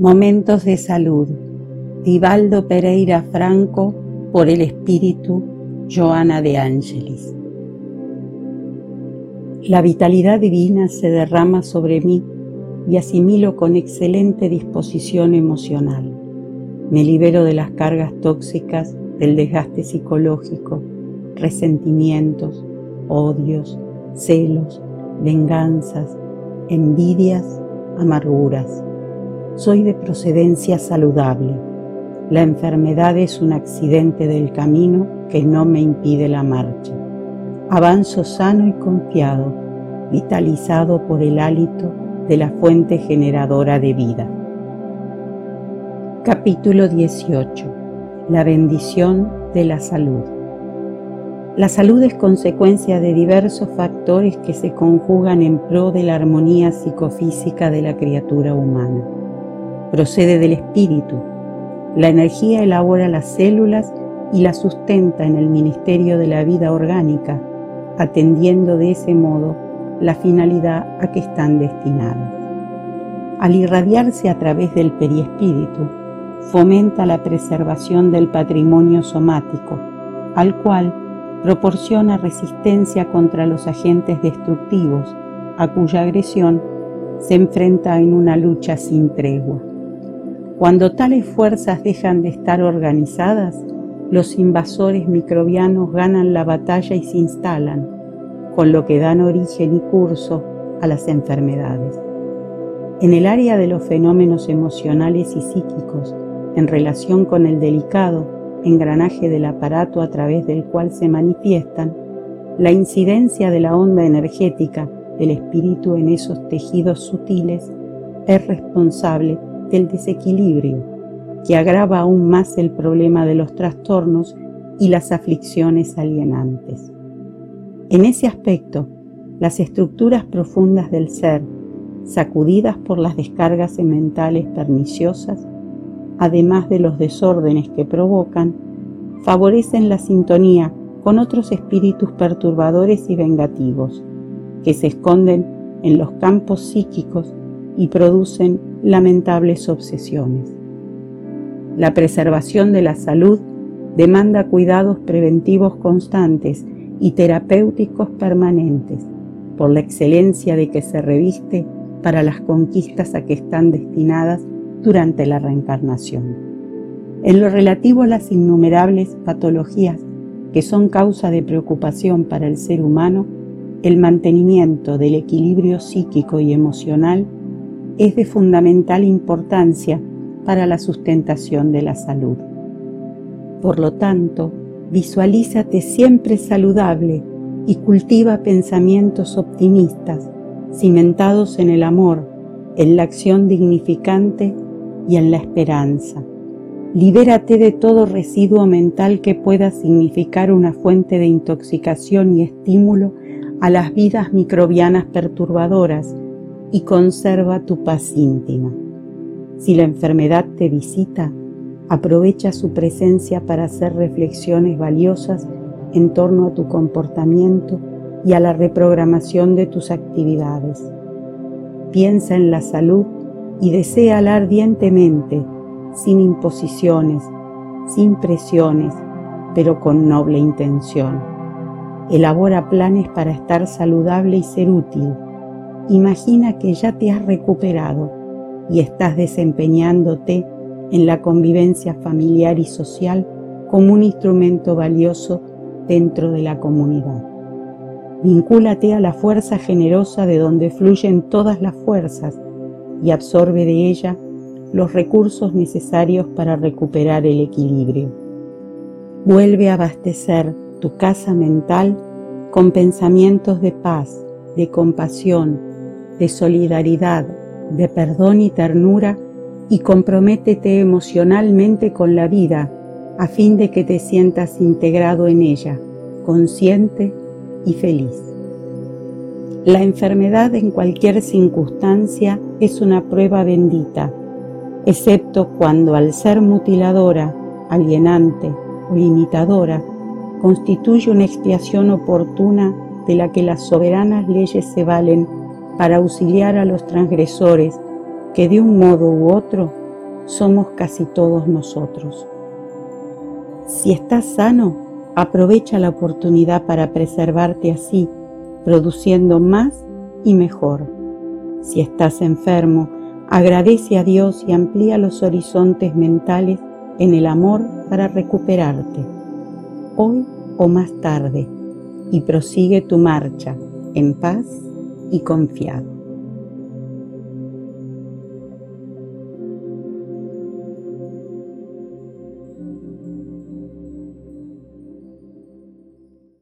Momentos de salud. Divaldo Pereira Franco por el espíritu Joana de Ángelis. La vitalidad divina se derrama sobre mí y asimilo con excelente disposición emocional. Me libero de las cargas tóxicas, del desgaste psicológico, resentimientos, odios, celos, venganzas, envidias, amarguras. Soy de procedencia saludable. La enfermedad es un accidente del camino que no me impide la marcha. Avanzo sano y confiado, vitalizado por el hálito de la fuente generadora de vida. Capítulo 18. La bendición de la salud. La salud es consecuencia de diversos factores que se conjugan en pro de la armonía psicofísica de la criatura humana. Procede del espíritu. La energía elabora las células y las sustenta en el ministerio de la vida orgánica, atendiendo de ese modo la finalidad a que están destinadas. Al irradiarse a través del periespíritu, fomenta la preservación del patrimonio somático, al cual proporciona resistencia contra los agentes destructivos, a cuya agresión se enfrenta en una lucha sin tregua. Cuando tales fuerzas dejan de estar organizadas, los invasores microbianos ganan la batalla y se instalan, con lo que dan origen y curso a las enfermedades. En el área de los fenómenos emocionales y psíquicos, en relación con el delicado engranaje del aparato a través del cual se manifiestan, la incidencia de la onda energética del espíritu en esos tejidos sutiles es responsable del desequilibrio que agrava aún más el problema de los trastornos y las aflicciones alienantes. En ese aspecto, las estructuras profundas del ser, sacudidas por las descargas mentales perniciosas, además de los desórdenes que provocan, favorecen la sintonía con otros espíritus perturbadores y vengativos, que se esconden en los campos psíquicos y producen lamentables obsesiones. La preservación de la salud demanda cuidados preventivos constantes y terapéuticos permanentes, por la excelencia de que se reviste para las conquistas a que están destinadas durante la reencarnación. En lo relativo a las innumerables patologías que son causa de preocupación para el ser humano, el mantenimiento del equilibrio psíquico y emocional es de fundamental importancia para la sustentación de la salud. Por lo tanto, visualízate siempre saludable y cultiva pensamientos optimistas, cimentados en el amor, en la acción dignificante y en la esperanza. Libérate de todo residuo mental que pueda significar una fuente de intoxicación y estímulo a las vidas microbianas perturbadoras y conserva tu paz íntima. Si la enfermedad te visita, aprovecha su presencia para hacer reflexiones valiosas en torno a tu comportamiento y a la reprogramación de tus actividades. Piensa en la salud y deséala ardientemente, sin imposiciones, sin presiones, pero con noble intención. Elabora planes para estar saludable y ser útil. Imagina que ya te has recuperado y estás desempeñándote en la convivencia familiar y social como un instrumento valioso dentro de la comunidad. Vincúlate a la fuerza generosa de donde fluyen todas las fuerzas y absorbe de ella los recursos necesarios para recuperar el equilibrio. Vuelve a abastecer tu casa mental con pensamientos de paz, de compasión, de solidaridad, de perdón y ternura y comprométete emocionalmente con la vida a fin de que te sientas integrado en ella, consciente y feliz. La enfermedad en cualquier circunstancia es una prueba bendita, excepto cuando al ser mutiladora, alienante o imitadora, constituye una expiación oportuna de la que las soberanas leyes se valen para auxiliar a los transgresores que de un modo u otro somos casi todos nosotros. Si estás sano, aprovecha la oportunidad para preservarte así, produciendo más y mejor. Si estás enfermo, agradece a Dios y amplía los horizontes mentales en el amor para recuperarte, hoy o más tarde, y prosigue tu marcha en paz y confiado.